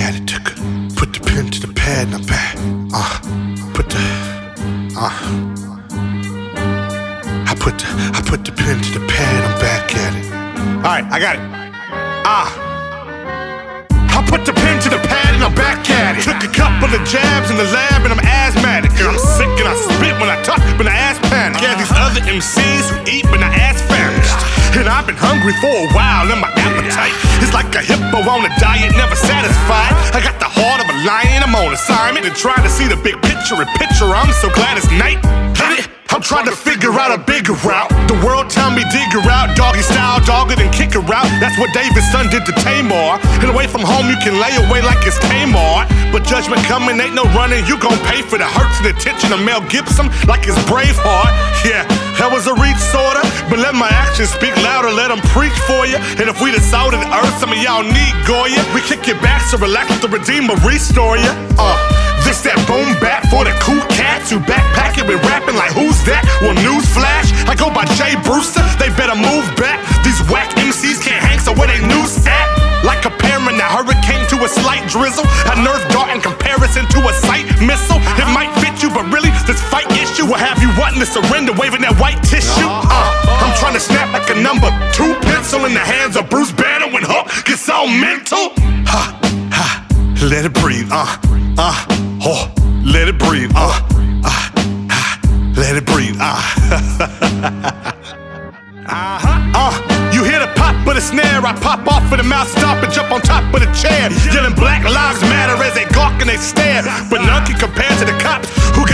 at it. Took put the pen to the pad and I'm back. Uh, put the uh. I put the, I put the pen to the pad. I'm back at it. All right, I got it. Ah. I put the pen to the pad and I'm back at it. Took a couple of jabs in the lab and I'm been hungry for a while, and my appetite is like a hippo on a diet, never satisfied. I got the heart of a lion, I'm on assignment and trying to see the big picture and picture. I'm so glad it's night. I'm trying to figure out a bigger route. The world tell me dig her out, doggy style, dog than kick her out. That's what David's son did to Tamar. And away from home, you can lay away like it's Kmart. But judgment coming, ain't no running. You gon' pay for the hurts and attention of Mel Gibson like it's Braveheart. Yeah, that was a reach sorta, but let my actions speak louder. Let them preach for you. And if we the salt of the earth, some of y'all need Goya. We kick your back so relax the Redeemer restore ya. Uh. This that boom bap for the cool cats who backpack it with rapping like who's that? Well, news flash, I go by Jay Brewster. They better move back. These whack MCs can't hang, so where they news at? Like comparing a hurricane to a slight drizzle, a nerve to surrender, waving that white tissue. Uh, I'm trying to snap like a number two pencil in the hands of Bruce Banner when Hulk gets all mental. Ha, ha, let it breathe. Uh, uh, oh, let it breathe. Uh, uh, uh let it breathe. Uh. Uh-huh. Uh, you hear the pop of the snare, I pop off of the mouth, stop and jump on top of the chair. Yelling Black Lives Matter as they gawk and they stare. But none can compare to the cops who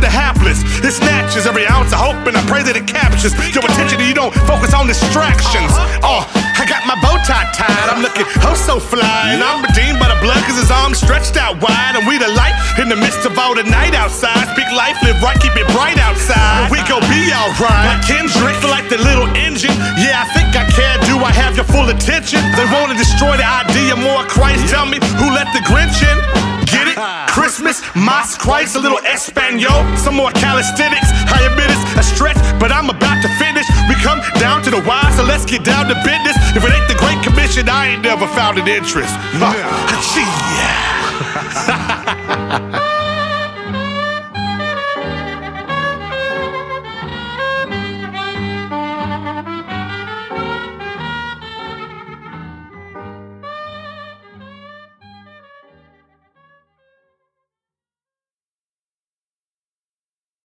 to the hapless. It snatches every ounce of hope and I pray that it captures your attention and you don't focus on distractions. Oh, I got my bow tie tied, I'm looking oh so fly. And I'm redeemed by the blood cause his arms stretched out wide. And we the light in the midst of all the night outside. Speak life, live right, keep it bright outside. We gon' be alright. Like Kendrick, like the little engine. Yeah, I think I can. Do I have your full attention? They wanna destroy the idea more Mas Christ, a little Espanol, some more calisthenics. I admit it's a stretch, but I'm about to finish. We come down to the wire, so let's get down to business. If it ain't the Great Commission, I ain't never found an interest. Uh, yeah.